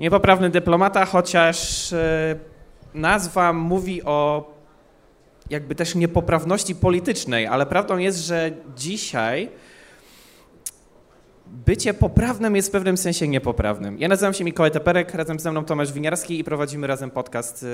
Niepoprawny dyplomata, chociaż e, nazwa mówi o jakby też niepoprawności politycznej, ale prawdą jest, że dzisiaj bycie poprawnym jest w pewnym sensie niepoprawnym. Ja nazywam się Mikołaj Teperek, razem ze mną Tomasz Winiarski i prowadzimy razem podcast y,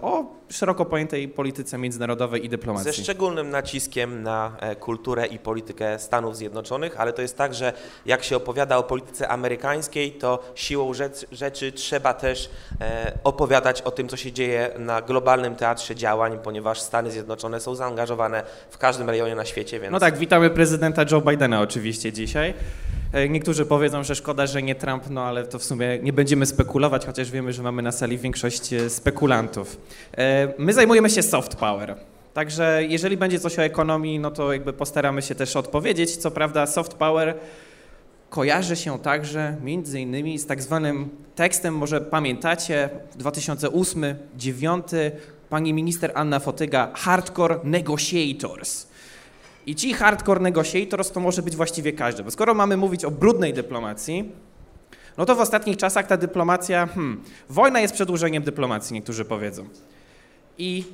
o szeroko pojętej polityce międzynarodowej i dyplomacji. Ze szczególnym naciskiem na e, kulturę i politykę Stanów Zjednoczonych, ale to jest tak, że jak się opowiada o polityce amerykańskiej, to siłą rzecz, rzeczy trzeba też e, opowiadać o tym, co się dzieje na globalnym teatrze działań, ponieważ Stany Zjednoczone są zaangażowane w każdym rejonie na świecie, więc... No tak, witamy prezydenta Joe Bidena oczywiście dzisiaj. E, niektórzy powiedzą, że szkoda, że nie Trump, no ale to w sumie nie będziemy spekulować, chociaż wiemy, że mamy na sali większość e, spekulantów. E, my zajmujemy się soft power. Także jeżeli będzie coś o ekonomii, no to jakby postaramy się też odpowiedzieć. Co prawda soft power kojarzy się także między innymi z tak zwanym tekstem, może pamiętacie, 2008-2009 pani minister Anna Fotyga, Hardcore Negotiators. I ci hardcore negotiators to może być właściwie każdy, bo skoro mamy mówić o brudnej dyplomacji, no to w ostatnich czasach ta dyplomacja, hmm, wojna jest przedłużeniem dyplomacji, niektórzy powiedzą. I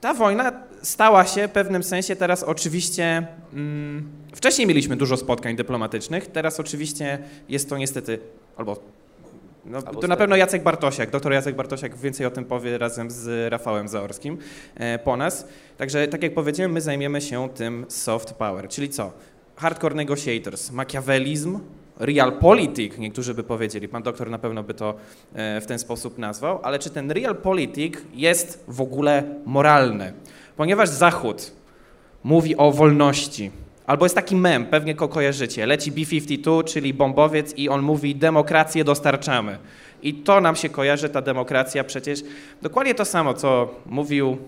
ta wojna stała się w pewnym sensie teraz oczywiście. Hmm, wcześniej mieliśmy dużo spotkań dyplomatycznych, teraz oczywiście jest to niestety, albo no, to na pewno Jacek Bartosiak, doktor Jacek Bartosiak więcej o tym powie razem z Rafałem Zaorskim e, po nas. Także tak jak powiedziałem, my zajmiemy się tym soft power, czyli co? Hardcore negotiators, makiawelizm, realpolitik, niektórzy by powiedzieli, pan doktor na pewno by to e, w ten sposób nazwał, ale czy ten realpolitik jest w ogóle moralny? Ponieważ Zachód mówi o wolności, Albo jest taki mem, pewnie go kojarzycie. Leci B-52, czyli bombowiec i on mówi demokrację dostarczamy. I to nam się kojarzy, ta demokracja przecież. Dokładnie to samo, co mówił,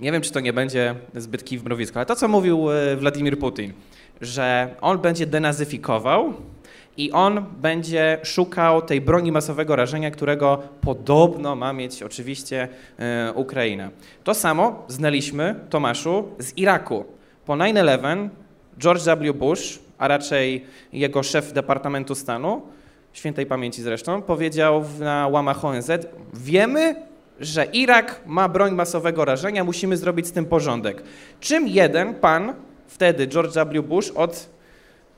nie wiem, czy to nie będzie zbyt kij w mrowisku, ale to, co mówił e, Władimir Putin, że on będzie denazyfikował i on będzie szukał tej broni masowego rażenia, którego podobno ma mieć oczywiście e, Ukraina. To samo znaliśmy, Tomaszu, z Iraku. Po 9-11 George W. Bush, a raczej jego szef Departamentu Stanu, świętej pamięci zresztą, powiedział na łamach ONZ, wiemy, że Irak ma broń masowego rażenia, musimy zrobić z tym porządek. Czym jeden pan, wtedy George W. Bush, od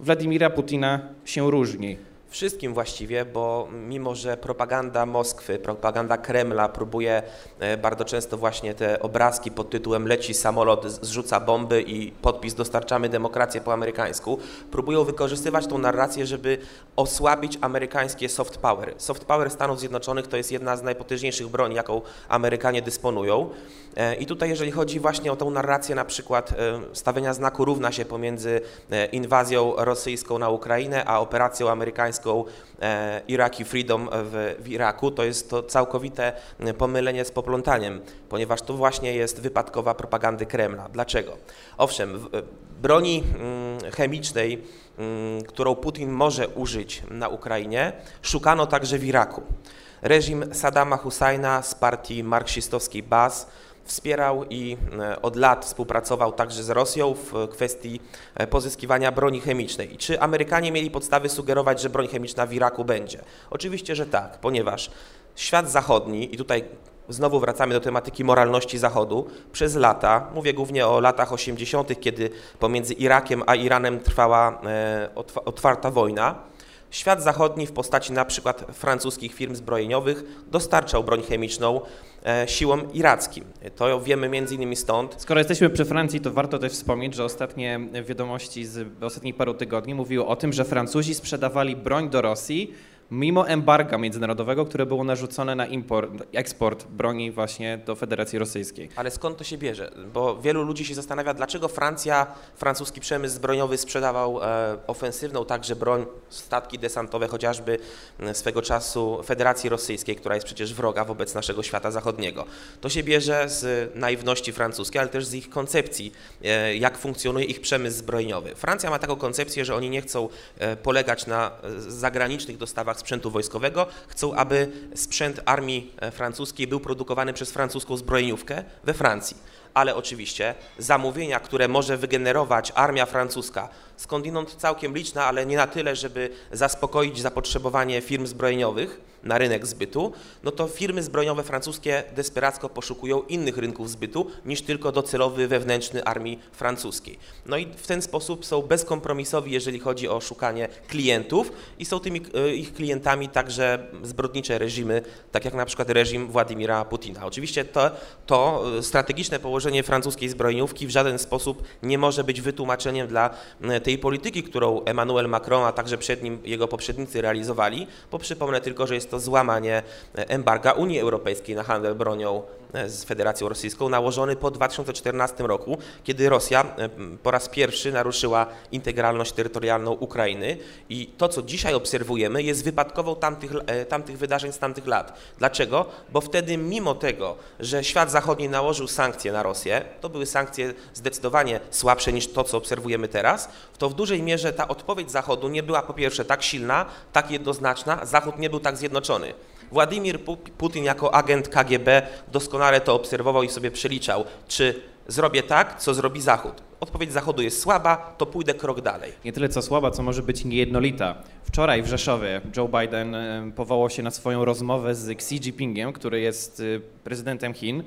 Władimira Putina się różni? Wszystkim właściwie, bo mimo, że propaganda Moskwy, propaganda Kremla próbuje e, bardzo często właśnie te obrazki pod tytułem leci samolot, zrzuca bomby i podpis dostarczamy demokrację po amerykańsku, próbują wykorzystywać tą narrację, żeby osłabić amerykańskie soft power. Soft power Stanów Zjednoczonych to jest jedna z najpotężniejszych broni, jaką Amerykanie dysponują. E, I tutaj jeżeli chodzi właśnie o tą narrację na przykład e, stawiania znaku równa się pomiędzy inwazją rosyjską na Ukrainę, a operacją amerykańską E, Iraki Freedom w, w Iraku, to jest to całkowite pomylenie z poplątaniem, ponieważ to właśnie jest wypadkowa propagandy Kremla. Dlaczego? Owszem, broni chemicznej, którą Putin może użyć na Ukrainie, szukano także w Iraku. Reżim Saddama Husajna z partii marksistowskiej Baz Wspierał i e, od lat współpracował także z Rosją w kwestii e, pozyskiwania broni chemicznej. I czy Amerykanie mieli podstawy sugerować, że broń chemiczna w Iraku będzie? Oczywiście, że tak, ponieważ świat zachodni, i tutaj znowu wracamy do tematyki moralności Zachodu, przez lata, mówię głównie o latach 80., kiedy pomiędzy Irakiem a Iranem trwała e, otwarta wojna, świat zachodni w postaci przykład francuskich firm zbrojeniowych dostarczał broń chemiczną E, siłom irackim. To wiemy między innymi stąd. Skoro jesteśmy przy Francji, to warto też wspomnieć, że ostatnie wiadomości z ostatnich paru tygodni mówiły o tym, że Francuzi sprzedawali broń do Rosji mimo embarga międzynarodowego, które było narzucone na import, eksport broni właśnie do Federacji Rosyjskiej. Ale skąd to się bierze? Bo wielu ludzi się zastanawia, dlaczego Francja, francuski przemysł zbrojeniowy sprzedawał e, ofensywną także broń, statki desantowe chociażby swego czasu Federacji Rosyjskiej, która jest przecież wroga wobec naszego świata zachodniego. To się bierze z naiwności francuskiej, ale też z ich koncepcji, e, jak funkcjonuje ich przemysł zbrojeniowy. Francja ma taką koncepcję, że oni nie chcą e, polegać na zagranicznych dostawach sprzętu wojskowego, chcą, aby sprzęt armii e, francuskiej był produkowany przez francuską zbrojeniówkę we Francji. Ale oczywiście zamówienia, które może wygenerować armia francuska, skądinąd całkiem liczna, ale nie na tyle, żeby zaspokoić zapotrzebowanie firm zbrojeniowych, na rynek zbytu, no to firmy zbrojeniowe francuskie desperacko poszukują innych rynków zbytu niż tylko docelowy wewnętrzny armii francuskiej. No i w ten sposób są bezkompromisowi, jeżeli chodzi o szukanie klientów i są tymi e, ich klientami także zbrodnicze reżimy, tak jak na przykład reżim Władimira Putina. Oczywiście to, to strategiczne położenie francuskiej zbrojeniówki w żaden sposób nie może być wytłumaczeniem dla e, tej polityki, którą Emmanuel Macron, a także przed nim jego poprzednicy realizowali, bo przypomnę tylko, że jest to złamanie embarga Unii Europejskiej na handel bronią z Federacją Rosyjską nałożony po 2014 roku, kiedy Rosja e, po raz pierwszy naruszyła integralność terytorialną Ukrainy i to, co dzisiaj obserwujemy, jest wypadkową tamtych, e, tamtych wydarzeń z tamtych lat. Dlaczego? Bo wtedy mimo tego, że świat zachodni nałożył sankcje na Rosję, to były sankcje zdecydowanie słabsze niż to, co obserwujemy teraz, to w dużej mierze ta odpowiedź Zachodu nie była po pierwsze tak silna, tak jednoznaczna, Zachód nie był tak zjednoczony, zjednoczony. Władimir Putin jako agent KGB doskonale to obserwował i sobie przeliczał, czy zrobię tak, co zrobi Zachód. Odpowiedź Zachodu jest słaba, to pójdę krok dalej. Nie tyle co słaba, co może być niejednolita. Wczoraj w Rzeszowie Joe Biden powołał się na swoją rozmowę z Xi Jinpingiem, który jest y, prezydentem Chin,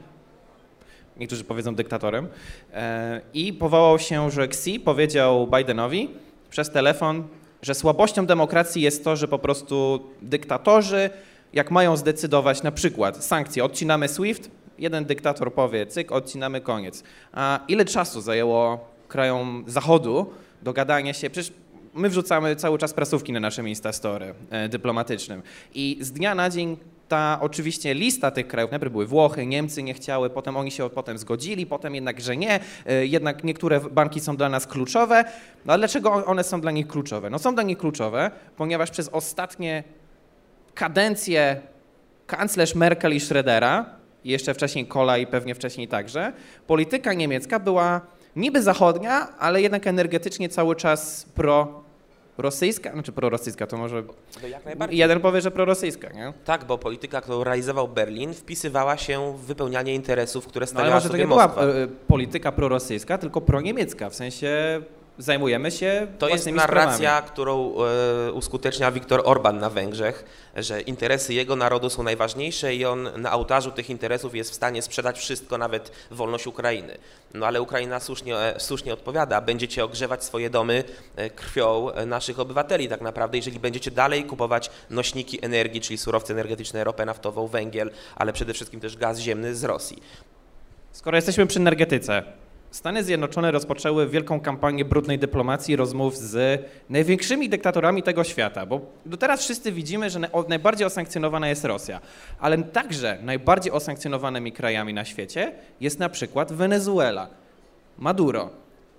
niektórzy powiedzą dyktatorem, e, i powołał się, że Xi powiedział Bidenowi przez telefon, że słabością demokracji jest to, że po prostu dyktatorzy, jak mają zdecydować na przykład sankcje, odcinamy SWIFT, jeden dyktator powie, cyk, odcinamy koniec. A ile czasu zajęło krajom Zachodu dogadanie się, przecież my wrzucamy cały czas prasówki na naszym Instastory e, dyplomatycznym i z dnia na dzień ta oczywiście lista tych krajów, najpierw były Włochy, Niemcy nie chciały, potem oni się potem zgodzili, potem jednak, że nie, e, jednak niektóre banki są dla nas kluczowe. No a dlaczego one są dla nich kluczowe? No są dla nich kluczowe, ponieważ przez ostatnie kadencje kanclerz Merkel i Schrödera, i jeszcze wcześniej Kola i pewnie wcześniej także, polityka niemiecka była niby zachodnia, ale jednak energetycznie cały czas pro rosyjska, znaczy prorosyjska, to może to jak najbardziej. jeden powie, że prorosyjska, nie? Tak, bo polityka, którą realizował Berlin, wpisywała się w wypełnianie interesów, które stawiała no, ale może sobie to nie Moskwa. była e, polityka prorosyjska, tylko proniemiecka, w sensie zajmujemy się To jest narracja, sprawami. którą e, uskutecznia Viktor Orban na Węgrzech, że interesy jego narodu są najważniejsze i on na ołtarzu tych interesów jest w stanie sprzedać wszystko, nawet wolność Ukrainy. No ale Ukraina słusznie, e, słusznie odpowiada, będziecie ogrzewać swoje domy e, krwią naszych obywateli tak naprawdę, jeżeli będziecie dalej kupować nośniki energii, czyli surowce energetyczne, ropę naftową, węgiel, ale przede wszystkim też gaz ziemny z Rosji. Skoro jesteśmy przy energetyce, Stany Zjednoczone rozpoczęły wielką kampanię brudnej dyplomacji, rozmów z największymi dyktatorami tego świata, bo do teraz wszyscy widzimy, że najbardziej osankcjonowana jest Rosja, ale także najbardziej osankcjonowanymi krajami na świecie jest na przykład Wenezuela, Maduro,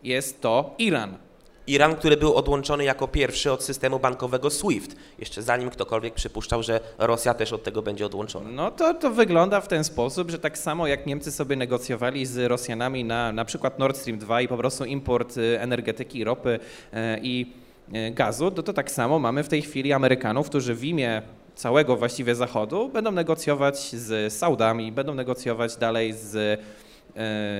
jest to Iran, Iran, który był odłączony jako pierwszy od systemu bankowego SWIFT, jeszcze zanim ktokolwiek przypuszczał, że Rosja też od tego będzie odłączona. No to, to wygląda w ten sposób, że tak samo jak Niemcy sobie negocjowali z Rosjanami na na przykład Nord Stream 2 i po prostu import y, energetyki, ropy e, i e, gazu, to, to tak samo mamy w tej chwili Amerykanów, którzy w imię całego właściwie Zachodu będą negocjować z Saudami, będą negocjować dalej z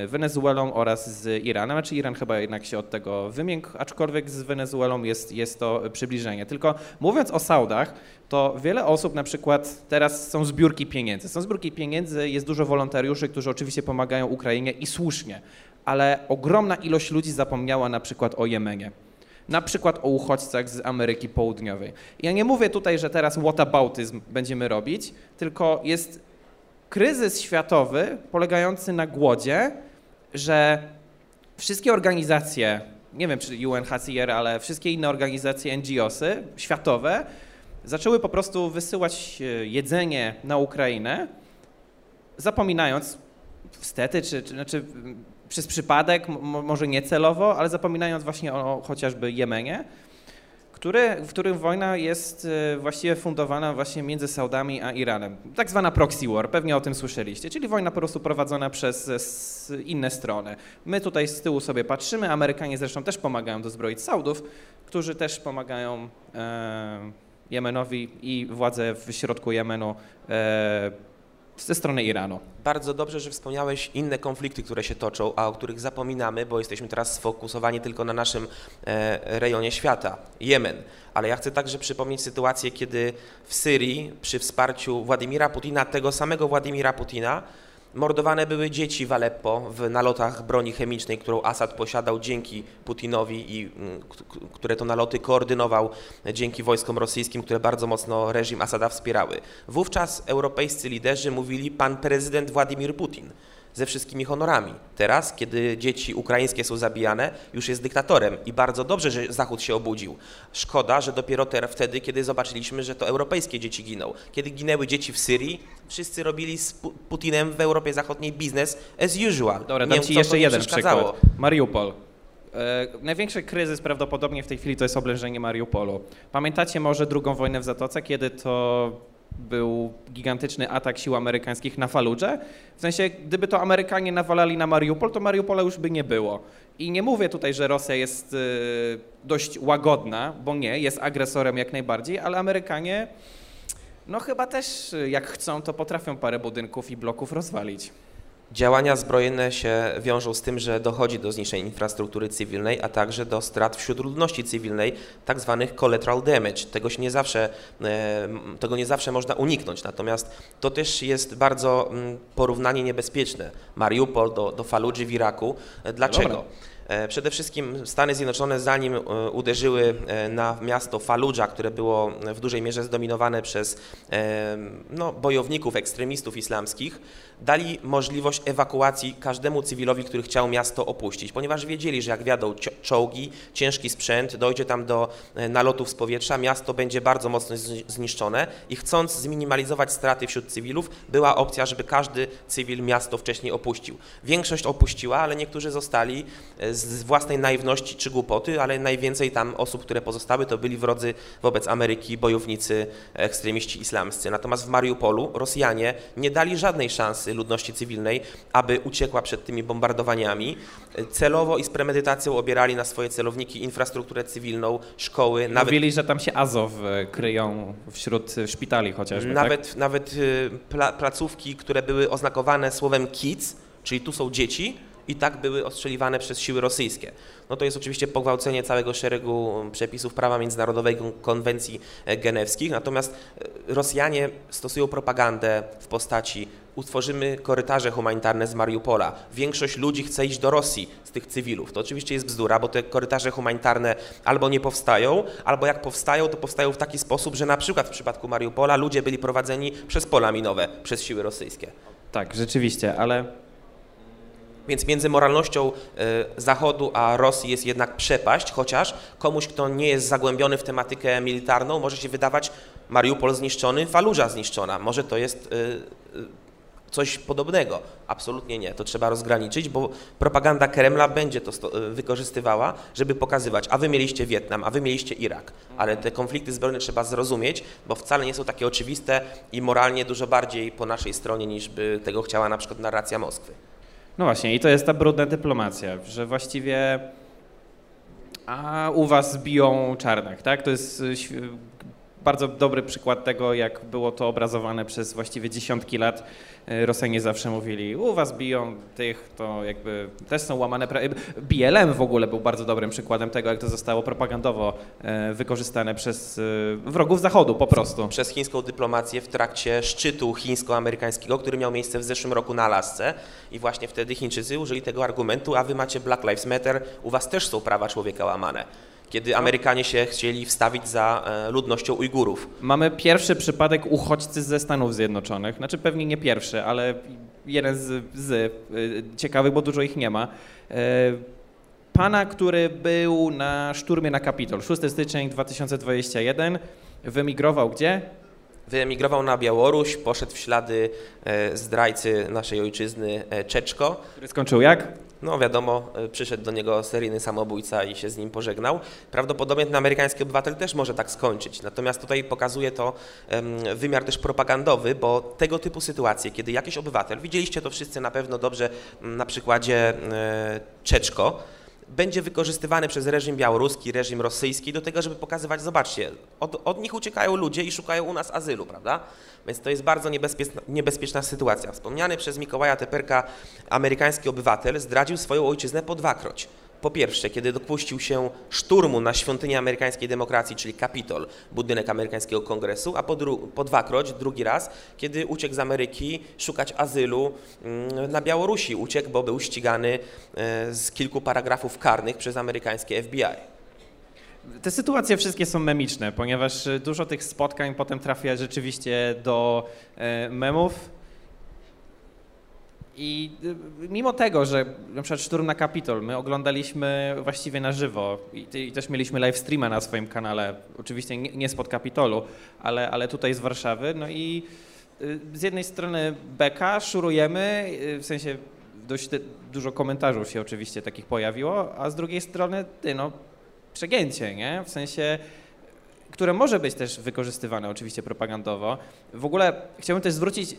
Wenezuelą oraz z Iranem, znaczy Iran chyba jednak się od tego wymiękł, aczkolwiek z Wenezuelą jest, jest to przybliżenie. Tylko mówiąc o Saudach, to wiele osób na przykład teraz są zbiórki pieniędzy. Są zbiórki pieniędzy, jest dużo wolontariuszy, którzy oczywiście pomagają Ukrainie i słusznie, ale ogromna ilość ludzi zapomniała na przykład o Jemenie na przykład o uchodźcach z Ameryki Południowej. Ja nie mówię tutaj, że teraz whataboutyzm będziemy robić, tylko jest kryzys światowy polegający na głodzie, że wszystkie organizacje, nie wiem czy UNHCR, ale wszystkie inne organizacje NGOsy światowe zaczęły po prostu wysyłać e, jedzenie na Ukrainę, zapominając wstety, czy, czy znaczy przez przypadek, może niecelowo, ale zapominając właśnie o chociażby Jemenie, w którym wojna jest e, właściwie fundowana właśnie między Saudami a Iranem. Tak zwana proxy war, pewnie o tym słyszeliście, czyli wojna po prostu prowadzona przez inne strony. My tutaj z tyłu sobie patrzymy, Amerykanie zresztą też pomagają dozbroić Saudów, którzy też pomagają e, Jemenowi i władze w środku Jemenu e, ze strony Iranu. Bardzo dobrze, że wspomniałeś inne konflikty, które się toczą, a o których zapominamy, bo jesteśmy teraz sfokusowani tylko na naszym e, rejonie świata Jemen. Ale ja chcę także przypomnieć sytuację, kiedy w Syrii przy wsparciu Władimira Putina, tego samego Władimira Putina, Mordowane były dzieci w Aleppo w nalotach broni chemicznej, którą Assad posiadał dzięki Putinowi i mm, które to naloty koordynował dzięki wojskom rosyjskim, które bardzo mocno reżim Asada wspierały. Wówczas europejscy liderzy mówili pan prezydent Władimir Putin ze wszystkimi honorami. Teraz, kiedy dzieci ukraińskie są zabijane, już jest dyktatorem i bardzo dobrze, że Zachód się obudził. Szkoda, że dopiero teraz, wtedy, kiedy zobaczyliśmy, że to europejskie dzieci giną. Kiedy ginęły dzieci w Syrii, wszyscy robili z Putinem w Europie Zachodniej biznes as usual. Dobra, dam Ci jeszcze jeden przykład. Mariupol. E, największy kryzys prawdopodobnie w tej chwili to jest oblężenie Mariupolu. Pamiętacie może drugą wojnę w Zatoce, kiedy to był gigantyczny atak sił amerykańskich na Faludże. W sensie, gdyby to Amerykanie nawalali na Mariupol, to Mariupola już by nie było. I nie mówię tutaj, że Rosja jest y, dość łagodna, bo nie, jest agresorem jak najbardziej, ale Amerykanie, no chyba też jak chcą, to potrafią parę budynków i bloków rozwalić. Działania zbrojne się wiążą z tym, że dochodzi do zniszczenia infrastruktury cywilnej, a także do strat wśród ludności cywilnej, tak zwanych collateral damage. Tego, się nie zawsze, e, tego nie zawsze można uniknąć, natomiast to też jest bardzo mm, porównanie niebezpieczne. Mariupol do, do Faludży w Iraku. E, dlaczego? E, przede wszystkim Stany Zjednoczone, zanim e, uderzyły e, na miasto Fallujah, które było w dużej mierze zdominowane przez no, bojowników, ekstremistów islamskich, dali możliwość ewakuacji każdemu cywilowi, który chciał miasto opuścić, ponieważ wiedzieli, że jak wiadą czołgi, ciężki sprzęt, dojdzie tam do nalotów z powietrza, miasto będzie bardzo mocno zniszczone i chcąc zminimalizować straty wśród cywilów, była opcja, żeby każdy cywil miasto wcześniej opuścił. Większość opuściła, ale niektórzy zostali z własnej naiwności czy głupoty, ale najwięcej tam osób, które pozostały, to byli wrodzy wobec Ameryki, bojownicy, ekstremiści islamscy. Natomiast w Mariupolu Rosjanie nie dali żadnej szansy ludności cywilnej, aby uciekła przed tymi bombardowaniami. Celowo i z premedytacją obierali na swoje celowniki infrastrukturę cywilną, szkoły. Nawet, Mówili, że tam się Azow e, kryją wśród szpitali chociażby, Nawet, tak? nawet e, placówki, które były oznakowane słowem kids, czyli tu są dzieci, i tak były ostrzeliwane przez siły rosyjskie. No to jest oczywiście pogwałcenie całego szeregu przepisów prawa międzynarodowego, konwencji e, genewskich, natomiast e, Rosjanie stosują propagandę w postaci utworzymy korytarze humanitarne z Mariupola. Większość ludzi chce iść do Rosji z tych cywilów. To oczywiście jest bzdura, bo te korytarze humanitarne albo nie powstają, albo jak powstają, to powstają w taki sposób, że na przykład w przypadku Mariupola ludzie byli prowadzeni przez pola minowe, przez siły rosyjskie. Tak, rzeczywiście, ale więc między moralnością e, Zachodu a Rosji jest jednak przepaść, chociaż komuś, kto nie jest zagłębiony w tematykę militarną, może się wydawać Mariupol zniszczony, Faluża zniszczona. Może to jest e, e, coś podobnego. Absolutnie nie. To trzeba rozgraniczyć, bo propaganda Kremla będzie to wykorzystywała, żeby pokazywać, a wy mieliście Wietnam, a wy mieliście Irak. Ale te konflikty zbrojne trzeba zrozumieć, bo wcale nie są takie oczywiste i moralnie dużo bardziej po naszej stronie, niż by tego chciała na przykład narracja Moskwy. No właśnie, i to jest ta brudna dyplomacja, że właściwie a u was biją czarnych, tak? To jest y, bardzo dobry przykład tego, jak było to obrazowane przez właściwie dziesiątki lat. E, Rosjanie zawsze mówili, u was biją tych, to jakby też są łamane prawa. BLM w ogóle był bardzo dobrym przykładem tego, jak to zostało propagandowo e, wykorzystane przez e, wrogów Zachodu po prostu. Przez chińską dyplomację w trakcie szczytu chińsko-amerykańskiego, który miał miejsce w zeszłym roku na Alasce i właśnie wtedy Chińczycy użyli tego argumentu, a wy macie Black Lives Matter, u was też są prawa człowieka łamane kiedy Amerykanie się chcieli wstawić za e, ludnością Ujgurów. Mamy pierwszy przypadek uchodźcy ze Stanów Zjednoczonych, znaczy pewnie nie pierwszy, ale jeden z, z e, ciekawych, bo dużo ich nie ma. E, pana, który był na szturmie na Kapitol, 6 styczeń 2021, wyemigrował gdzie? Wyemigrował na Białoruś, poszedł w ślady zdrajcy naszej ojczyzny Czeczko. Który skończył jak? No wiadomo, e, przyszedł do niego seryjny samobójca i się z nim pożegnał. Prawdopodobnie ten amerykański obywatel też może tak skończyć. Natomiast tutaj pokazuje to wymiar też propagandowy, bo tego typu sytuacje, kiedy jakiś obywatel, widzieliście to wszyscy na pewno dobrze na przykładzie e, Czeczko, będzie wykorzystywany przez reżim białoruski, reżim rosyjski do tego, żeby pokazywać, zobaczcie, od, od nich uciekają ludzie i szukają u nas azylu, prawda? Więc to jest bardzo niebezpieczna, niebezpieczna sytuacja. Wspomniany przez Mikołaja Teperka amerykański obywatel zdradził swoją ojczyznę po dwakroć. Po pierwsze, kiedy dopuścił się szturmu na świątynię amerykańskiej demokracji, czyli Kapitol, budynek amerykańskiego kongresu, a po, dru- po dwakroć, drugi raz, kiedy uciekł z Ameryki szukać azylu mm, na Białorusi. Uciekł, bo był ścigany e, z kilku paragrafów karnych przez amerykańskie FBI. Te sytuacje wszystkie są memiczne, ponieważ e, dużo tych spotkań potem trafia rzeczywiście do e, memów. I y, mimo tego, że na przykład szturm na Kapitol, my oglądaliśmy właściwie na żywo i, i też mieliśmy live streama na swoim kanale, oczywiście nie, nie spod Kapitolu, ale, ale tutaj z Warszawy, no i y, z jednej strony beka, szurujemy, y, w sensie dość dużo komentarzy się oczywiście takich pojawiło, a z drugiej strony, ty no, przegięcie, nie? W sensie, które może być też wykorzystywane oczywiście propagandowo. W ogóle chciałbym też zwrócić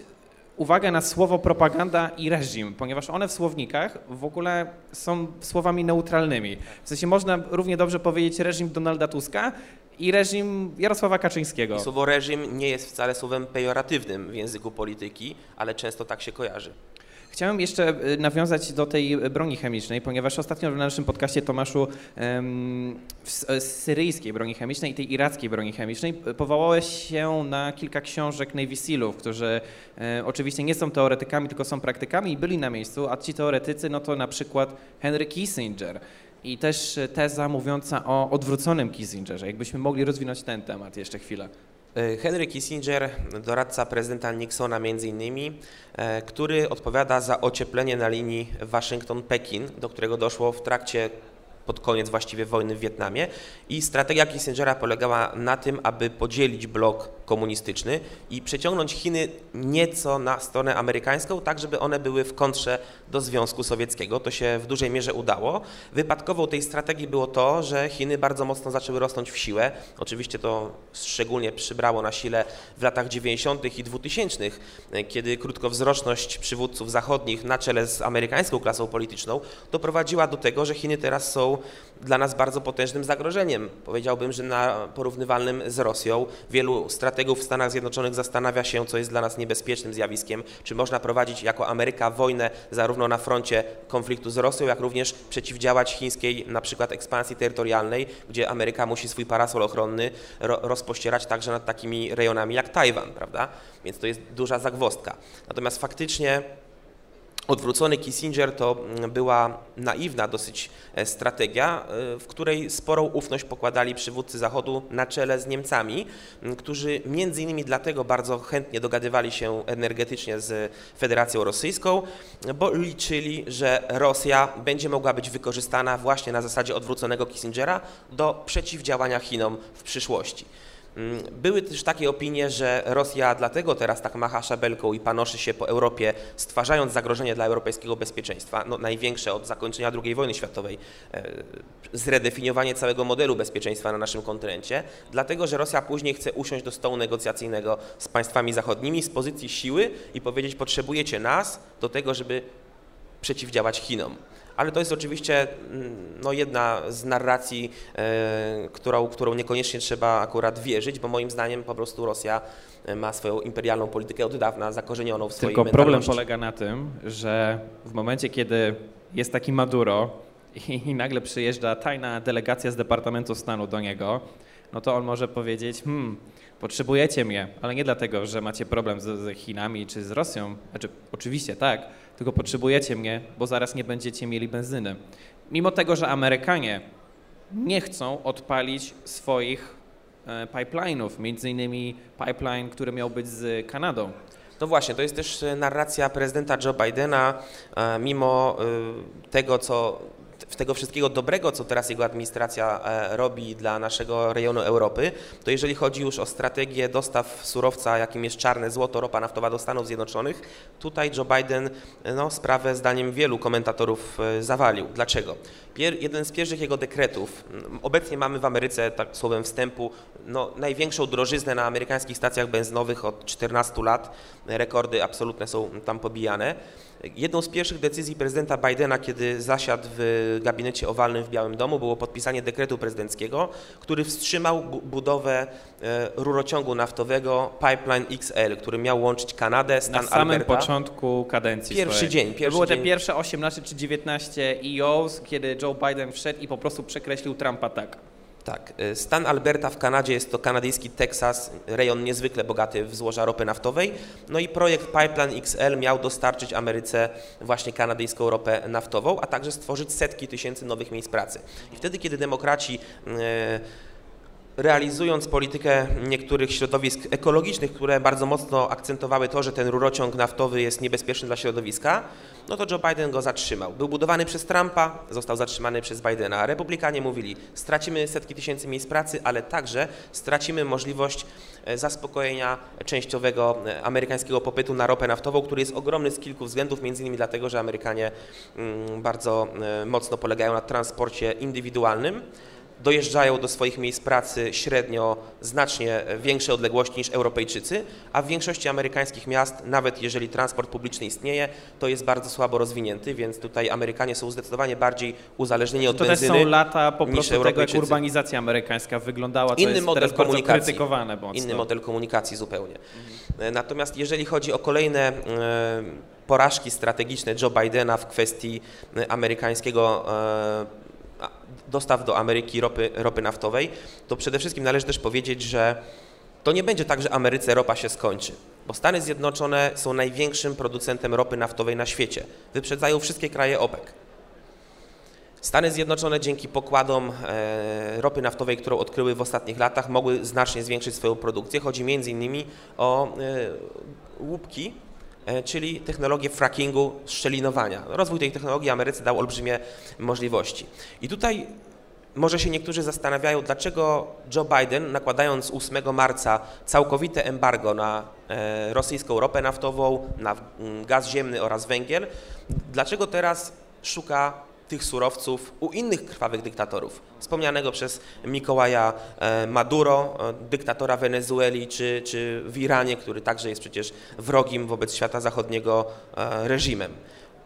uwagę na słowo propaganda i reżim, ponieważ one w słownikach w ogóle są słowami neutralnymi. W sensie można równie dobrze powiedzieć reżim Donalda Tuska i reżim Jarosława Kaczyńskiego. I słowo reżim nie jest wcale słowem pejoratywnym w języku polityki, ale często tak się kojarzy. Chciałem jeszcze y, nawiązać do tej broni chemicznej, ponieważ ostatnio na naszym podcaście Tomaszu z, z syryjskiej broni chemicznej i tej irackiej broni chemicznej powołałeś się na kilka książek Navy Sealów, którzy e, oczywiście nie są teoretykami, tylko są praktykami i byli na miejscu, a ci teoretycy no to na przykład Henry Kissinger i też teza mówiąca o odwróconym Kissingerze. Jakbyśmy mogli rozwinąć ten temat jeszcze chwilę. E, Henry Kissinger, doradca prezydenta Nixona między innymi, e, który odpowiada za ocieplenie na linii Waszyngton-Pekin, do którego doszło w trakcie pod koniec właściwie wojny w Wietnamie i strategia Kissingera polegała na tym, aby podzielić blok komunistyczny i przeciągnąć Chiny nieco na stronę amerykańską, tak żeby one były w kontrze do Związku Sowieckiego. To się w dużej mierze udało. Wypadkową tej strategii było to, że Chiny bardzo mocno zaczęły rosnąć w siłę. Oczywiście to szczególnie przybrało na sile w latach 90. i 2000, kiedy krótkowzroczność przywódców zachodnich na czele z amerykańską klasą polityczną doprowadziła do tego, że Chiny teraz są dla nas bardzo potężnym zagrożeniem. Powiedziałbym, że na porównywalnym z Rosją. Wielu strategów w Stanach Zjednoczonych zastanawia się, co jest dla nas niebezpiecznym zjawiskiem, czy można prowadzić jako Ameryka wojnę zarówno na froncie konfliktu z Rosją, jak również przeciwdziałać chińskiej na przykład ekspansji terytorialnej, gdzie Ameryka musi swój parasol ochronny ro rozpościerać także nad takimi rejonami jak Tajwan, prawda? Więc to jest duża zagwostka. Natomiast faktycznie Odwrócony Kissinger to mm, była naiwna dosyć e, strategia, e, w której sporą ufność pokładali przywódcy Zachodu na czele z Niemcami, którzy między innymi dlatego bardzo chętnie dogadywali się energetycznie z Federacją Rosyjską, bo liczyli, że Rosja będzie mogła być wykorzystana właśnie na zasadzie odwróconego Kissingera do przeciwdziałania Chinom w przyszłości. Mm, były też takie opinie, że Rosja dlatego teraz tak macha szabelką i panoszy się po Europie, stwarzając zagrożenie dla europejskiego bezpieczeństwa, no największe od zakończenia II wojny światowej, e, zredefiniowanie całego modelu bezpieczeństwa na naszym kontynencie, dlatego że Rosja później chce usiąść do stołu negocjacyjnego z państwami zachodnimi z pozycji siły i powiedzieć, potrzebujecie nas do tego, żeby przeciwdziałać Chinom ale to jest oczywiście mm, no, jedna z narracji, e, którą, którą niekoniecznie trzeba akurat wierzyć, bo moim zdaniem po prostu Rosja e, ma swoją imperialną politykę od dawna zakorzenioną w swojej Tylko problem polega na tym, że w momencie, kiedy jest taki Maduro i, i nagle przyjeżdża tajna delegacja z Departamentu Stanu do niego, no to on może powiedzieć, hmm, potrzebujecie mnie, ale nie dlatego, że macie problem z, z Chinami czy z Rosją, znaczy oczywiście tak, tylko potrzebujecie mnie, bo zaraz nie będziecie mieli benzyny. Mimo tego, że Amerykanie nie chcą odpalić swoich e, pipeline'ów, między innymi pipeline, który miał być z Kanadą. No właśnie, to jest też narracja prezydenta Joe Bidena, e, mimo e, tego, co tego wszystkiego dobrego, co teraz jego administracja e, robi dla naszego rejonu Europy, to jeżeli chodzi już o strategię dostaw surowca, jakim jest czarne złoto, ropa naftowa do Stanów Zjednoczonych, tutaj Joe Biden no, sprawę zdaniem wielu komentatorów e, zawalił. Dlaczego? Pier jeden z pierwszych jego dekretów, obecnie mamy w Ameryce, tak słowem wstępu, no, największą drożyznę na amerykańskich stacjach benzynowych od 14 lat, rekordy absolutne są tam pobijane. Jedną z pierwszych decyzji prezydenta Bidena, kiedy zasiadł w gabinecie owalnym w Białym Domu, było podpisanie dekretu prezydenckiego, który wstrzymał budowę e, rurociągu naftowego Pipeline XL, który miał łączyć Kanadę, stan Na samym Alberta. początku kadencji Pierwszy swojej. dzień, pierwszy było te pierwsze 18 czy 19 EOs, kiedy Joe Biden wszedł i po prostu przekreślił Trumpa tak. Tak, y, stan Alberta w Kanadzie jest to kanadyjski Teksas, rejon niezwykle bogaty w złoża ropy naftowej. No i projekt Pipeline XL miał dostarczyć Ameryce właśnie kanadyjską ropę naftową, a także stworzyć setki tysięcy nowych miejsc pracy. I wtedy, kiedy demokraci y, realizując politykę niektórych środowisk ekologicznych, które bardzo mocno akcentowały to, że ten rurociąg naftowy jest niebezpieczny dla środowiska, no to Joe Biden go zatrzymał. Był budowany przez Trumpa, został zatrzymany przez Bidena. Republikanie mówili, stracimy setki tysięcy miejsc pracy, ale także stracimy możliwość e, zaspokojenia częściowego e, amerykańskiego popytu na ropę naftową, który jest ogromny z kilku względów, między innymi dlatego, że Amerykanie mm, bardzo e, mocno polegają na transporcie indywidualnym dojeżdżają do swoich miejsc pracy średnio znacznie większe odległości niż Europejczycy, a w większości amerykańskich miast, nawet jeżeli transport publiczny istnieje, to jest bardzo słabo rozwinięty, więc tutaj Amerykanie są zdecydowanie bardziej uzależnieni od To benzyny. są lata po prostu tego, jak urbanizacja amerykańska wyglądała, co Inny jest model teraz komunikacji. krytykowane mocno. Inny model komunikacji zupełnie. E, Natomiast jeżeli chodzi o kolejne e, porażki strategiczne Joe Bidena w kwestii e, amerykańskiego dostaw do Ameryki ropy, ropy naftowej, to przede wszystkim należy też powiedzieć, że to nie będzie tak, że Ameryce ropa się skończy, bo Stany Zjednoczone są największym producentem ropy naftowej na świecie. Wyprzedzają wszystkie kraje OPEC. Stany Zjednoczone dzięki pokładom e, ropy naftowej, którą odkryły w ostatnich latach, mogły znacznie zwiększyć swoją produkcję. Chodzi m.in. o e, łupki, czyli technologię frackingu, szczelinowania. Rozwój tej technologii Ameryce dał olbrzymie możliwości. I tutaj może się niektórzy zastanawiają, dlaczego Joe Biden, nakładając 8 marca całkowite embargo na e, rosyjską ropę naftową, na mm, gaz ziemny oraz węgiel, dlaczego teraz szuka tych surowców u innych krwawych dyktatorów. Wspomnianego przez Mikołaja e, Maduro, e, dyktatora Wenezueli, czy, czy w Iranie, który także jest przecież wrogim wobec świata zachodniego e, reżimem.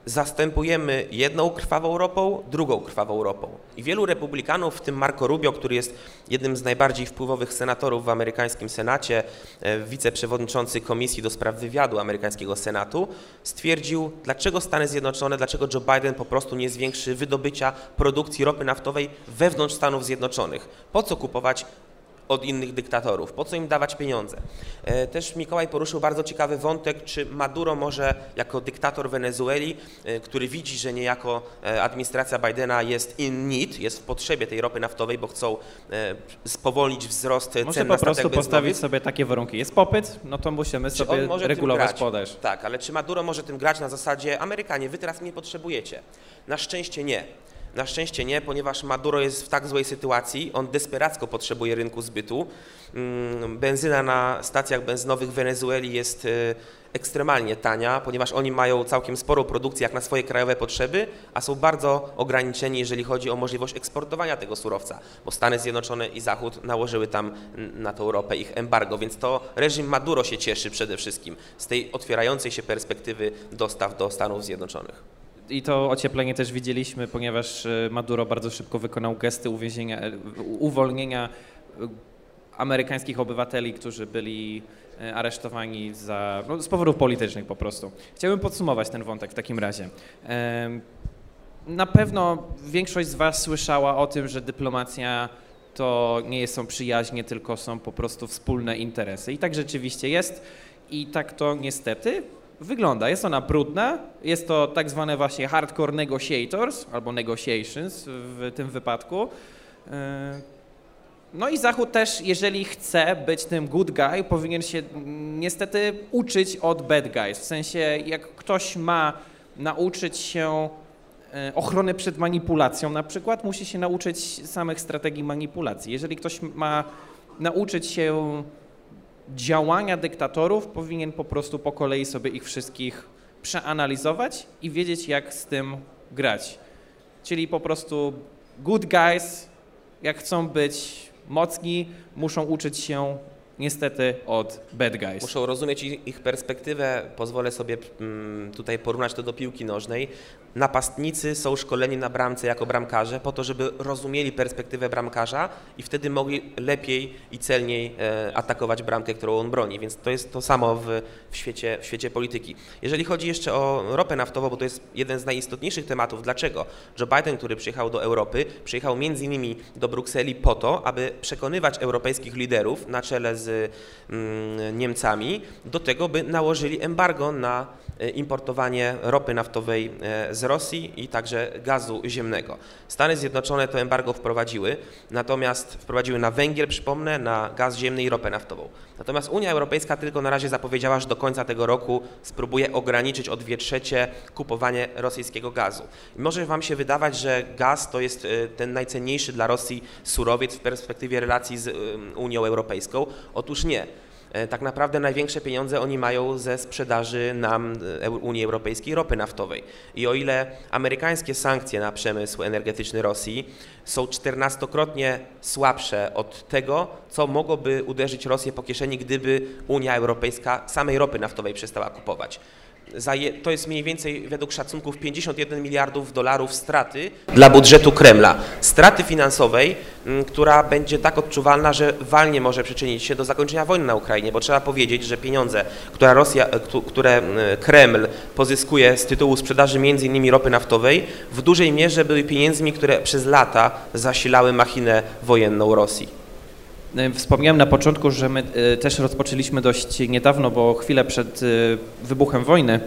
Zastępujemy jedną krwawą ropą, drugą krwawą ropą. I wielu republikanów, w tym Marco Rubio, który jest jednym z najbardziej wpływowych senatorów w amerykańskim Senacie, e, wiceprzewodniczący Komisji do Spraw Wywiadu amerykańskiego Senatu, stwierdził, dlaczego Stany Zjednoczone, dlaczego Joe Biden po prostu nie zwiększy wydobycia produkcji ropy naftowej wewnątrz Stanów Zjednoczonych. Po co kupować od innych dyktatorów. Po co im dawać pieniądze? E, Też Mikołaj poruszył bardzo ciekawy wątek, czy Maduro może jako dyktator Wenezueli, e, który widzi, że niejako e, administracja Bidena jest in need, jest w potrzebie tej ropy naftowej, bo chcą spowolnić wzrost Może cen po na prostu statek postawić sobie takie warunki. Jest popyt, no to musimy Czy sobie regulować podaż. Tak, ale czy Maduro może tym grać na zasadzie Amerykanie, wy teraz mnie potrzebujecie? Na szczęście nie. Na szczęście nie, ponieważ Maduro jest w tak złej sytuacji, on desperacko potrzebuje rynku zbytu. Mm, Benzyna na stacjach benzynowych w Wenezueli jest e, ekstremalnie tania, ponieważ oni mają całkiem sporą produkcję jak na swoje krajowe potrzeby, a są bardzo ograniczeni, jeżeli chodzi o możliwość eksportowania tego surowca, bo Stany Zjednoczone i Zachód nałożyły tam na tą ropę ich embargo, więc to reżim Maduro się cieszy przede wszystkim z tej otwierającej się perspektywy dostaw do Stanów Zjednoczonych. I to ocieplenie też widzieliśmy, ponieważ e, Maduro bardzo szybko wykonał gesty uwięzienia, e, uwolnienia e, amerykańskich obywateli, którzy byli aresztowani za, no, z powodów politycznych po prostu. Chciałbym podsumować ten wątek w takim razie. Na pewno większość z Was słyszała o tym, że dyplomacja to nie są przyjaźnie, tylko są po prostu wspólne interesy. I tak rzeczywiście jest. I tak to niestety wygląda. Jest ona brudna, jest to tak zwane właśnie hardcore negotiators albo negotiations w tym wypadku. E, No i Zachód też, jeżeli chce być tym good guy, powinien się niestety uczyć od bad guys. W sensie, jak ktoś ma nauczyć się e, ochrony przed manipulacją na przykład, musi się nauczyć samych strategii manipulacji. Jeżeli ktoś ma nauczyć się działania dyktatorów, powinien po prostu po kolei sobie ich wszystkich przeanalizować i wiedzieć, jak z tym grać. Czyli po prostu good guys, jak chcą być mocni, muszą uczyć się niestety od bad guys. Muszą rozumieć ich perspektywę. Pozwolę sobie mm, tutaj porównać to do piłki nożnej. Napastnicy są szkoleni na bramce jako bramkarze po to, żeby rozumieli perspektywę bramkarza i wtedy mogli lepiej i celniej e, atakować bramkę, którą on broni. Więc to jest to samo w, w, świecie, w świecie polityki. Jeżeli chodzi jeszcze o ropę naftową, bo to jest jeden z najistotniejszych tematów. Dlaczego? Joe Biden, który przyjechał do Europy, przyjechał między innymi do Brukseli po to, aby przekonywać europejskich liderów na czele z mm, Niemcami do tego, by nałożyli embargo na e, importowanie ropy naftowej e, z Rosji i także gazu ziemnego. Stany Zjednoczone to embargo wprowadziły, natomiast wprowadziły na węgiel, przypomnę, na gaz ziemny i ropę naftową. Natomiast Unia Europejska tylko na razie zapowiedziała, że do końca tego roku spróbuje ograniczyć o dwie trzecie kupowanie rosyjskiego gazu. I może Wam się wydawać, że gaz to jest e, ten najcenniejszy dla Rosji surowiec w perspektywie relacji z Unią Europejską. Otóż nie. E, tak naprawdę największe pieniądze oni mają ze sprzedaży nam e, Unii Europejskiej ropy naftowej. I o ile amerykańskie sankcje na przemysł energetyczny Rosji są czternastokrotnie słabsze od tego, co mogłoby uderzyć Rosję po kieszeni, gdyby Unia Europejska samej ropy naftowej przestała kupować to jest mniej więcej według szacunków 51 miliardów dolarów straty dla budżetu Kremla. Straty finansowej, która będzie tak odczuwalna, że walnie może przyczynić się do zakończenia wojny na Ukrainie, bo trzeba powiedzieć, że pieniądze, które, Rosja, które Kreml pozyskuje z tytułu sprzedaży innymi ropy naftowej, w dużej mierze były pieniędzmi, które przez lata zasilały machinę wojenną Rosji. E, wspomniałem na początku, że my e, też rozpoczęliśmy dość niedawno, bo chwilę przed e, wybuchem wojny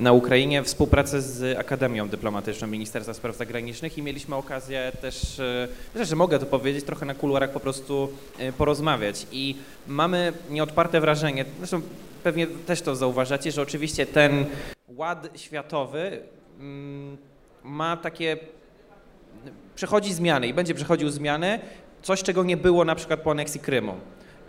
na Ukrainie współpracę z Akademią Dyplomatyczną Ministerstwa Spraw Zagranicznych i mieliśmy okazję też, że mogę to powiedzieć, trochę na kuluarach po prostu porozmawiać. I mamy nieodparte wrażenie, zresztą pewnie też to zauważacie, że oczywiście ten ład światowy mm, ma takie przechodzi zmiany i będzie przechodził zmiany, Coś, czego nie było na przykład po aneksji Krymu.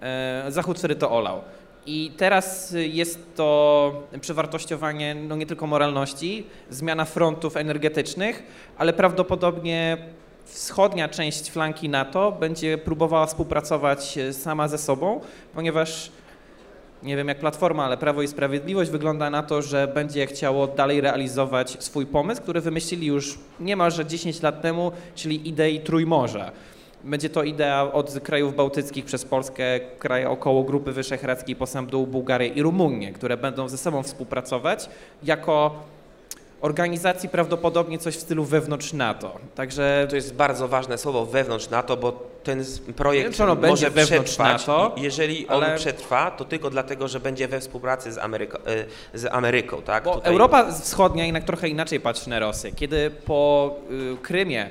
E, Zachód wtedy to olał. I teraz jest to przewartościowanie no nie tylko moralności, zmiana frontów energetycznych, ale prawdopodobnie wschodnia część flanki NATO będzie próbowała współpracować sama ze sobą, ponieważ nie wiem jak Platforma, ale Prawo i Sprawiedliwość wygląda na to, że będzie chciało dalej realizować swój pomysł, który wymyślili już niemalże 10 lat temu, czyli idei Trójmorza. Będzie to idea od krajów bałtyckich przez Polskę, kraje około Grupy Wyszehradzkiej po sam dół Bułgarię i Rumunię, które będą ze sobą współpracować jako organizacji prawdopodobnie coś w stylu wewnątrz NATO. Także to jest bardzo ważne słowo wewnątrz NATO, bo ten projekt wiem, może przetrwać. NATO, jeżeli on przetrwa, to tylko dlatego, że będzie we współpracy z, Ameryko, e, z Ameryką. Tak? Tutaj... Europa Wschodnia jednak trochę inaczej patrzy na Rosję. Kiedy po y, Krymie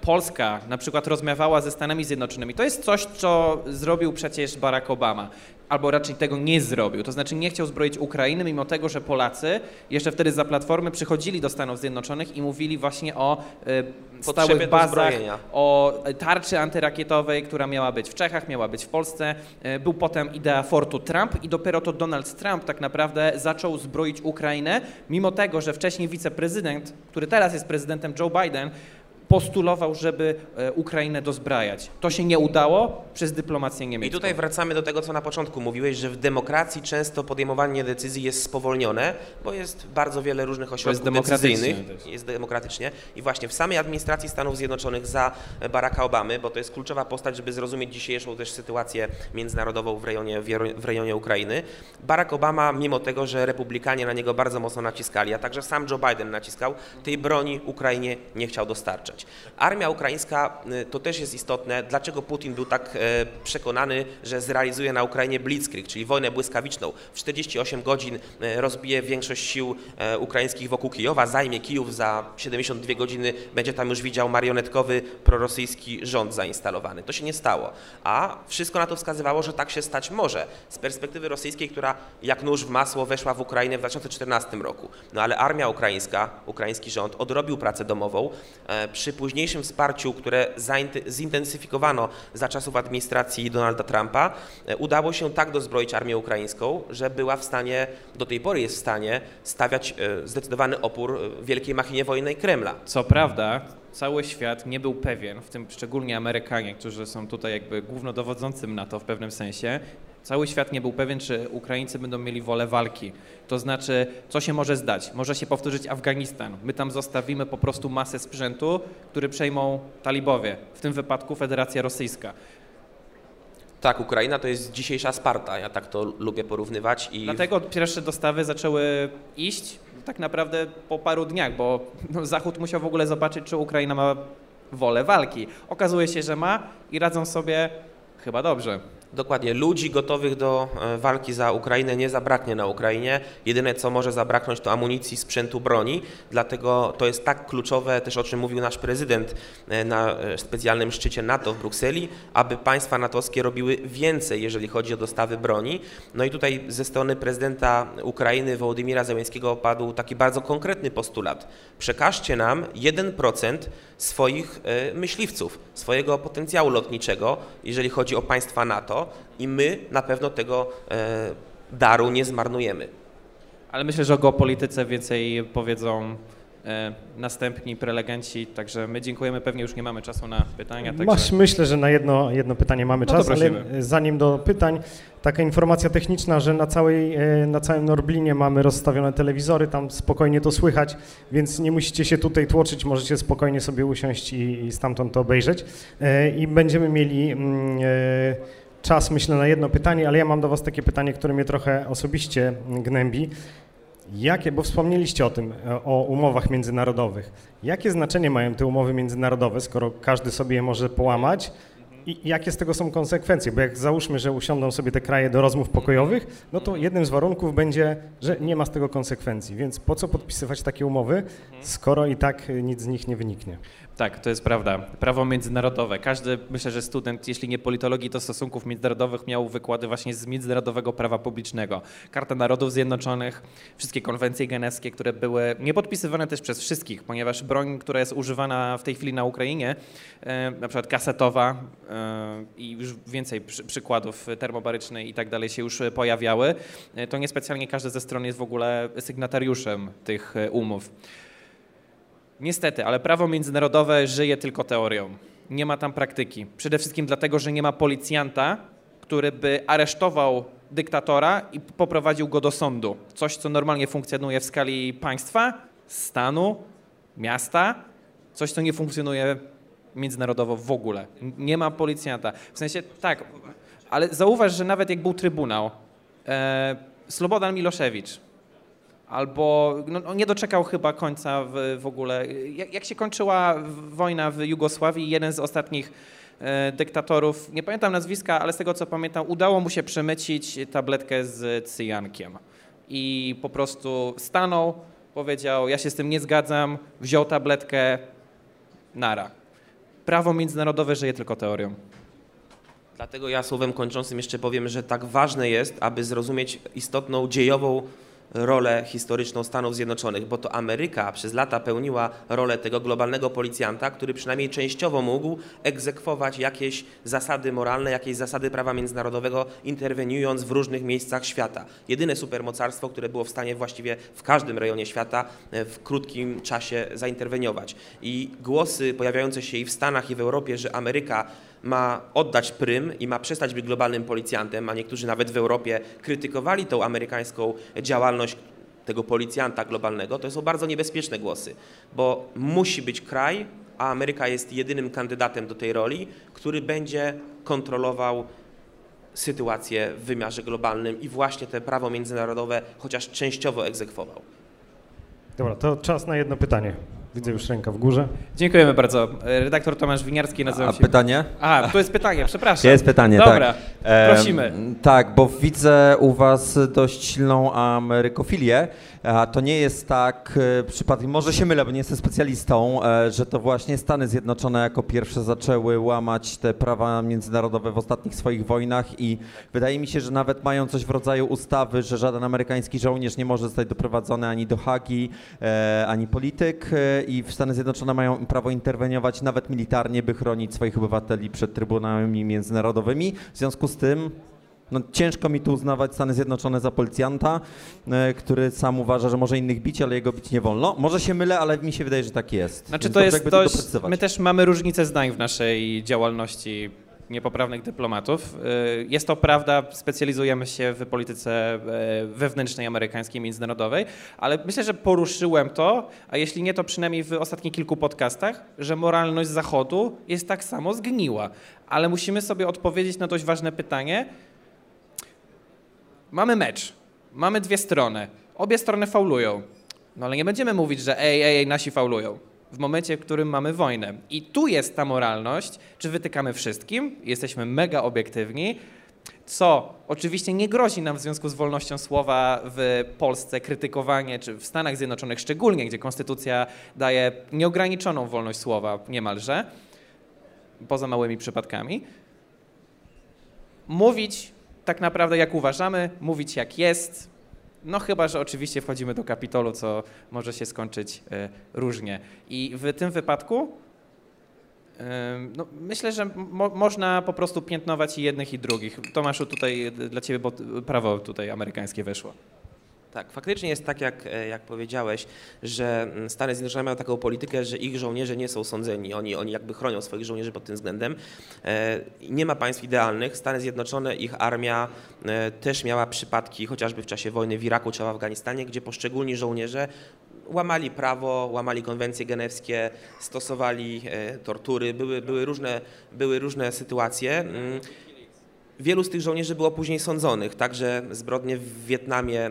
Polska na przykład rozmawiała ze Stanami Zjednoczonymi, to jest coś, co zrobił przecież Barack Obama, albo raczej tego nie zrobił. To znaczy nie chciał zbroić Ukrainy, mimo tego, że Polacy jeszcze wtedy za Platformy przychodzili do Stanów Zjednoczonych i mówili właśnie o e, stałych bazach, o tarczy antyrakietowej, która miała być w Czechach, miała być w Polsce. E, był potem idea fortu Trump i dopiero to Donald Trump tak naprawdę zaczął zbroić Ukrainę, mimo tego, że wcześniej wiceprezydent, który teraz jest prezydentem Joe Biden, postulował, żeby e, Ukrainę dozbrajać. To się nie udało przez dyplomację niemiecką. I tutaj wracamy do tego, co na początku mówiłeś, że w demokracji często podejmowanie decyzji jest spowolnione, bo jest bardzo wiele różnych ośrodków jest decyzyjnych. Jest demokratycznie. I właśnie w samej administracji Stanów Zjednoczonych za Baracka Obamy, bo to jest kluczowa postać, żeby zrozumieć dzisiejszą też sytuację międzynarodową w rejonie, w rejonie Ukrainy, Barack Obama, mimo tego, że republikanie na niego bardzo mocno naciskali, a także sam Joe Biden naciskał, tej broni Ukrainie nie chciał dostarczać. Armia ukraińska y, to też jest istotne. Dlaczego Putin był tak e, przekonany, że zrealizuje na Ukrainie blitzkrieg, czyli wojnę błyskawiczną? W 48 godzin e, rozbije większość sił e, ukraińskich wokół Kijowa, zajmie Kijów za 72 godziny, będzie tam już widział marionetkowy prorosyjski rząd zainstalowany. To się nie stało. A wszystko na to wskazywało, że tak się stać może. Z perspektywy rosyjskiej, która jak nóż w masło weszła w Ukrainę w 2014 roku. No ale armia ukraińska, ukraiński rząd odrobił pracę domową przy przy późniejszym wsparciu, które zintensyfikowano za czasów administracji Donalda Trumpa, e, udało się tak dozbroić armię ukraińską, że była w stanie, do tej pory jest w stanie stawiać e, zdecydowany opór e, wielkiej machinie wojennej Kremla. Co prawda, cały świat nie był pewien, w tym szczególnie Amerykanie, którzy są tutaj jakby głównodowodzącym NATO w pewnym sensie, cały świat nie był pewien, czy Ukraińcy będą mieli wolę walki. To znaczy, co się może zdać? Może się powtórzyć Afganistan. My tam zostawimy po prostu masę sprzętu, który przejmą talibowie, w tym wypadku Federacja Rosyjska. Tak, Ukraina to jest dzisiejsza Sparta, ja tak to lubię porównywać. I... Dlatego pierwsze dostawy zaczęły iść tak naprawdę po paru dniach, bo no, Zachód musiał w ogóle zobaczyć, czy Ukraina ma wolę walki. Okazuje się, że ma i radzą sobie chyba dobrze. Dokładnie. Ludzi gotowych do e, walki za Ukrainę nie zabraknie na Ukrainie. Jedyne, co może zabraknąć, to amunicji, sprzętu, broni. Dlatego to jest tak kluczowe, też o czym mówił nasz prezydent e, na e, specjalnym szczycie NATO w Brukseli, aby państwa natowskie robiły więcej, jeżeli chodzi o dostawy broni. No i tutaj ze strony prezydenta Ukrainy Wołodymira Zełenskiego padł taki bardzo konkretny postulat. Przekażcie nam 1% swoich myśliwców, swojego potencjału lotniczego, jeżeli chodzi o państwa NATO i my na pewno tego e, daru nie zmarnujemy. Ale myślę, że o geopolityce więcej powiedzą e, następni prelegenci, także my dziękujemy, pewnie już nie mamy czasu na pytania. Także... Masz, myślę, że na jedno, jedno pytanie mamy No czas, ale zanim do pytań, taka informacja techniczna, że na, całej, e, na całym Norblinie mamy rozstawione telewizory, tam spokojnie to słychać, więc nie musicie się tutaj tłoczyć, możecie spokojnie sobie usiąść i, i stamtąd to obejrzeć. E, I będziemy mieli... Mm, e, czas, myślę, na jedno pytanie, ale ja mam do Was takie pytanie, które mnie trochę osobiście gnębi. Jakie, bo wspomnieliście o tym, o umowach międzynarodowych. Jakie znaczenie mają te umowy międzynarodowe, skoro każdy sobie je może połamać? I jakie z tego są konsekwencje? Bo jak załóżmy, że usiądą sobie te kraje do rozmów pokojowych, no to jednym z warunków będzie, że nie ma z tego konsekwencji. Więc po co podpisywać takie umowy, skoro i tak nic z nich nie wyniknie? Tak, to jest prawda. Prawo międzynarodowe. Każdy, myślę, że student, jeśli nie politologii, to stosunków międzynarodowych miał wykłady właśnie z międzynarodowego prawa publicznego. Karta Narodów Zjednoczonych, wszystkie konwencje genewskie, które były niepodpisywane też przez wszystkich, ponieważ broń, która jest używana w tej chwili na Ukrainie, e, na przykład kasetowa e, i już więcej przykładów termobarycznej i tak dalej się już pojawiały, e, to niespecjalnie każdy ze stron jest w ogóle sygnatariuszem tych umów. Niestety, ale prawo międzynarodowe żyje tylko teorią. Nie ma tam praktyki. Przede wszystkim dlatego, że nie ma policjanta, który by aresztował dyktatora i poprowadził go do sądu. Coś, co normalnie funkcjonuje w skali państwa, stanu, miasta, coś, co nie funkcjonuje międzynarodowo w ogóle. Nie ma policjanta. W sensie tak, ale zauważ, że nawet jak był trybunał, e, Slobodan Miloszewicz, albo no, nie doczekał chyba końca w, w ogóle. Jak, jak, się kończyła wojna w Jugosławii, jeden z ostatnich e, dyktatorów, nie pamiętam nazwiska, ale z tego co pamiętam, udało mu się przemycić tabletkę z cyjankiem. I po prostu stanął, powiedział, ja się z tym nie zgadzam, wziął tabletkę, nara. Prawo międzynarodowe żyje tylko teorią. Dlatego ja słowem kończącym jeszcze powiem, że tak ważne jest, aby zrozumieć istotną dziejową rolę historyczną Stanów Zjednoczonych, bo to Ameryka przez lata pełniła rolę tego globalnego policjanta, który przynajmniej częściowo mógł egzekwować jakieś zasady moralne, jakieś zasady prawa międzynarodowego, interweniując w różnych miejscach świata. Jedyne supermocarstwo, które było w stanie właściwie w każdym rejonie świata e, w krótkim czasie zainterweniować. I głosy pojawiające się i w Stanach, i w Europie, że Ameryka ma oddać prym i ma przestać być globalnym policjantem, a niektórzy nawet w Europie krytykowali tą amerykańską działalność tego policjanta globalnego, to są bardzo niebezpieczne głosy, bo musi być kraj, a Ameryka jest jedynym kandydatem do tej roli, który będzie kontrolował sytuację w wymiarze globalnym i właśnie te prawo międzynarodowe chociaż częściowo egzekwował. Dobra, to czas na jedno pytanie. Widzę już ręka w górze. Dziękujemy bardzo. Redaktor Tomasz Winiarski nazywam A się. pytanie? A, to jest pytanie, przepraszam. Jest pytanie, Dobra, tak. prosimy. E, tak, bo widzę u was dość silną amerykofilię. To nie jest tak e, przypadkiem, może się mylę, bo nie jestem specjalistą, e, że to właśnie Stany Zjednoczone jako pierwsze zaczęły łamać te prawa międzynarodowe w ostatnich swoich wojnach i wydaje mi się, że nawet mają coś w rodzaju ustawy, że żaden amerykański żołnierz nie może zostać doprowadzony ani do Hagi, ani polityk i w Stany Zjednoczone mają prawo interweniować nawet militarnie, by chronić swoich obywateli przed trybunałami międzynarodowymi. W związku z tym No, ciężko mi tu uznawać Stany Zjednoczone za policjanta, e, który sam uważa, że może innych bić, ale jego bić nie wolno. Może się mylę, ale mi się wydaje, że tak jest. Znaczy Więc to jest dość, my też mamy różnicę zdań w naszej działalności niepoprawnych dyplomatów. Y, Jest to prawda, specjalizujemy się w polityce e, wewnętrznej amerykańskiej, międzynarodowej, ale myślę, że poruszyłem to, a jeśli nie, to przynajmniej w ostatnich kilku podcastach, że moralność Zachodu jest tak samo zgniła. Ale musimy sobie odpowiedzieć na dość ważne pytanie. Mamy mecz, mamy dwie strony, obie strony faulują. No ale nie będziemy mówić, że ej, ej, ej, nasi faulują. W momencie, w którym mamy wojnę. I tu jest ta moralność, czy wytykamy wszystkim, jesteśmy mega obiektywni, co oczywiście nie grozi nam w związku z wolnością słowa w Polsce krytykowanie, czy w Stanach Zjednoczonych szczególnie, gdzie konstytucja daje nieograniczoną wolność słowa niemalże, poza małymi przypadkami. Mówić tak naprawdę jak uważamy, mówić jak jest, no chyba, że oczywiście wchodzimy do kapitolu, co może się skończyć e, różnie. I w tym wypadku em, no, myślę, że mo można po prostu piętnować i jednych i drugich. Tomaszu, tutaj e, dla ciebie, bo prawo tutaj amerykańskie weszło. Tak, faktycznie jest tak, jak, e, jak powiedziałeś, że mm, Stany Zjednoczone mają taką politykę, że ich żołnierze nie są sądzeni. Oni, oni jakby chronią swoich żołnierzy pod tym względem. E, Nie ma państw idealnych. Stany Zjednoczone, ich armia e, też miała przypadki, chociażby w czasie wojny w Iraku czy w Afganistanie, gdzie poszczególni żołnierze łamali prawo, łamali konwencje genewskie, stosowali tortury. Były, były, różne, były różne sytuacje. Wielu z tych żołnierzy było później sądzonych, także zbrodnie w Wietnamie, e,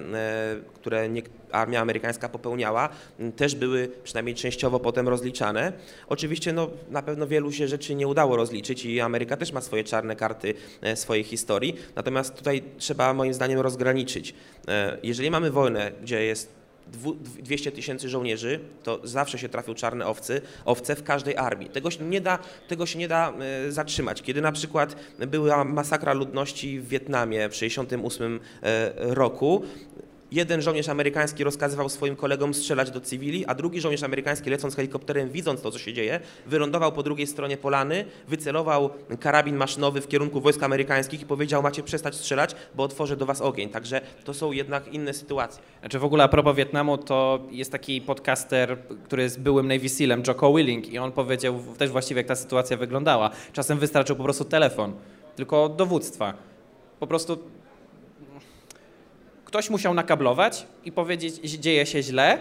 które armia amerykańska popełniała, też były przynajmniej częściowo potem rozliczane. Oczywiście no, na pewno wielu się rzeczy nie udało rozliczyć i Ameryka też ma swoje czarne karty e, swojej historii, natomiast tutaj trzeba moim zdaniem rozgraniczyć. E, Jeżeli mamy wojnę, gdzie jest 200 tysięcy żołnierzy, to zawsze się trafią czarne owcy, owce w każdej armii. Tego się nie da, tego się nie da e, zatrzymać. Kiedy na przykład była masakra ludności w Wietnamie w 1968 roku, Jeden żołnierz amerykański rozkazywał swoim kolegom strzelać do cywili, a drugi żołnierz amerykański lecąc helikopterem, widząc to, co się dzieje, wylądował po drugiej stronie polany, wycelował karabin maszynowy w kierunku wojsk amerykańskich i powiedział, macie przestać strzelać, bo otworzę do was ogień. Także to są jednak inne sytuacje. Znaczy w ogóle a propos Wietnamu, to jest taki podcaster, który jest byłym Navy Sealem, Jocko Willing i on powiedział też właściwie jak ta sytuacja wyglądała. Czasem wystarczył po prostu telefon, tylko dowództwa. Po prostu ktoś musiał nakablować i powiedzieć, że dzieje się źle.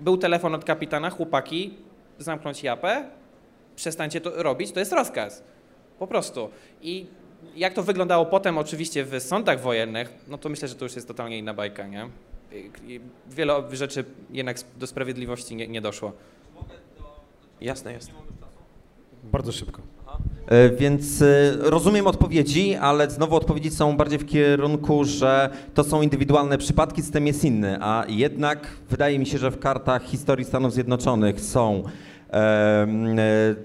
Był telefon od kapitana, chłopaki, zamknąć japę, przestańcie to robić, to jest rozkaz. Po prostu. I jak to wyglądało potem oczywiście w sądach wojennych, no to myślę, że to już jest totalnie inna bajka, nie? Wiele rzeczy jednak do sprawiedliwości nie, nie doszło. Jasne, jasne. Bardzo szybko. E, Więc e, rozumiem odpowiedzi, ale znowu odpowiedzi są bardziej w kierunku, że to są indywidualne przypadki, system jest inny, a jednak wydaje mi się, że w kartach historii Stanów Zjednoczonych są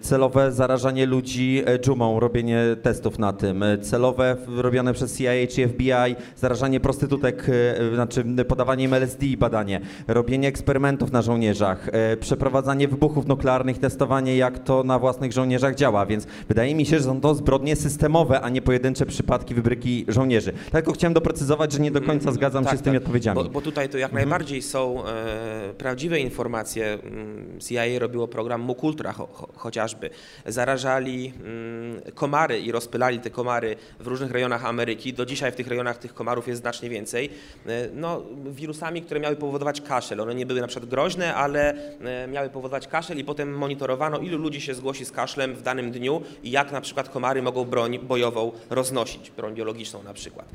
celowe zarażanie ludzi e, dżumą, robienie testów na tym, e, celowe robione przez CIA czy FBI, zarażanie prostytutek, e, znaczy podawanie im LSD i badanie, robienie eksperymentów na żołnierzach, e, przeprowadzanie wybuchów nuklearnych, testowanie jak to na własnych żołnierzach działa, więc wydaje mi się, że są to zbrodnie systemowe, a nie pojedyncze przypadki wybryki żołnierzy. Tylko chciałem doprecyzować, że nie do końca zgadzam się Tak, z tymi tak. odpowiedziami. Bo, bo tutaj to jak najbardziej są e, prawdziwe informacje. Mm, CIA robiło program Mukultra cho, cho, chociażby. Zarażali mm, komary i rozpylali te komary w różnych rejonach Ameryki. Do dzisiaj w tych rejonach tych komarów jest znacznie więcej. E, no, wirusami, które miały powodować kaszel. One nie były na przykład groźne, ale e, miały powodować kaszel i potem monitorowano, ilu ludzi się zgłosi z kaszlem w danym dniu i jak na przykład komary mogą broń bojową roznosić, broń biologiczną na przykład.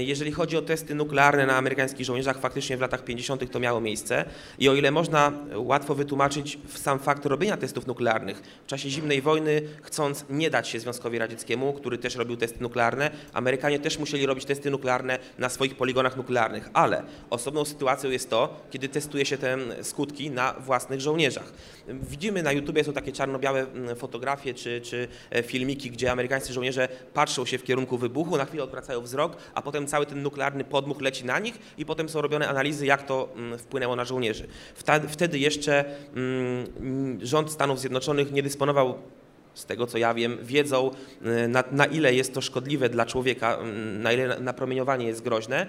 I Jeżeli chodzi o testy nuklearne na amerykańskich żołnierzach, faktycznie w latach 50. to miało miejsce i o ile można łatwo wytłumaczyć sam fakt robienia testów nuklearnych, w czasie zimnej wojny chcąc nie dać się Związkowi Radzieckiemu, który też robił testy nuklearne, Amerykanie też musieli robić testy nuklearne na swoich poligonach nuklearnych, ale osobną sytuacją jest to, kiedy testuje się te skutki na własnych żołnierzach. Widzimy na YouTubie są takie czarno-białe mm, fotografie czy, czy e, filmiki, gdzie amerykańscy żołnierze patrzą się w kierunku wybuchu, na chwilę odwracają wzrok, a potem cały ten nuklearny podmuch leci na nich i potem są robione analizy, jak to mm, wpłynęło na żołnierzy. Wtedy jeszcze mm, mm, rząd Stanów Zjednoczonych nie dysponował z tego co ja wiem, wiedzą y, na, na ile jest to szkodliwe dla człowieka, na ile napromieniowanie jest groźne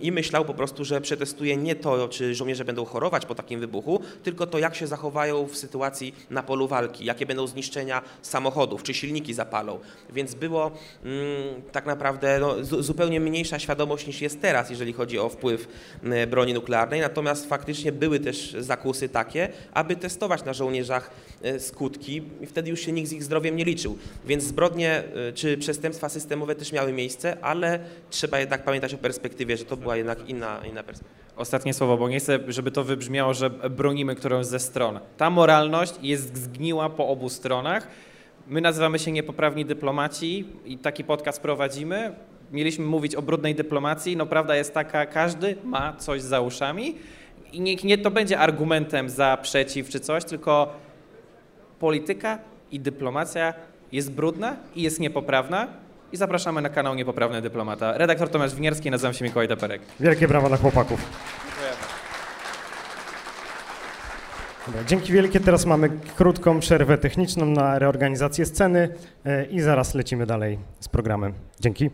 i myślał po prostu, że przetestuje nie to, czy żołnierze będą chorować po takim wybuchu, tylko to, jak się zachowają w sytuacji na polu walki, jakie będą zniszczenia samochodów, czy silniki zapalą. Więc było mm, tak naprawdę no, zu, zupełnie mniejsza świadomość niż jest teraz, jeżeli chodzi o wpływ y, broni nuklearnej, natomiast faktycznie były też zakusy takie, aby testować na żołnierzach y, skutki i wtedy już się nikt z ich zdrowiem nie liczył. Więc zbrodnie y, czy przestępstwa systemowe też miały miejsce, ale trzeba jednak pamiętać o perspektywie, że to była jednak inna, inna perspektywa. Ostatnie słowo, bo nie chcę, żeby to wybrzmiało, że bronimy którąś ze stron. Ta moralność jest zgniła po obu stronach. My nazywamy się niepoprawni dyplomaci i taki podcast prowadzimy. Mieliśmy mówić o brudnej dyplomacji. No prawda jest taka, każdy ma coś za uszami i niech nie to będzie argumentem za, przeciw czy coś, tylko polityka i dyplomacja jest brudna i jest niepoprawna. I zapraszamy na kanał Niepoprawny Dyplomata. Redaktor Tomasz Winierski, nazywam się Mikołaj Teperek. Wielkie brawa dla chłopaków. Dobra, dzięki wielkie. Teraz mamy krótką przerwę techniczną na reorganizację sceny e, i zaraz lecimy dalej z programem. Dzięki.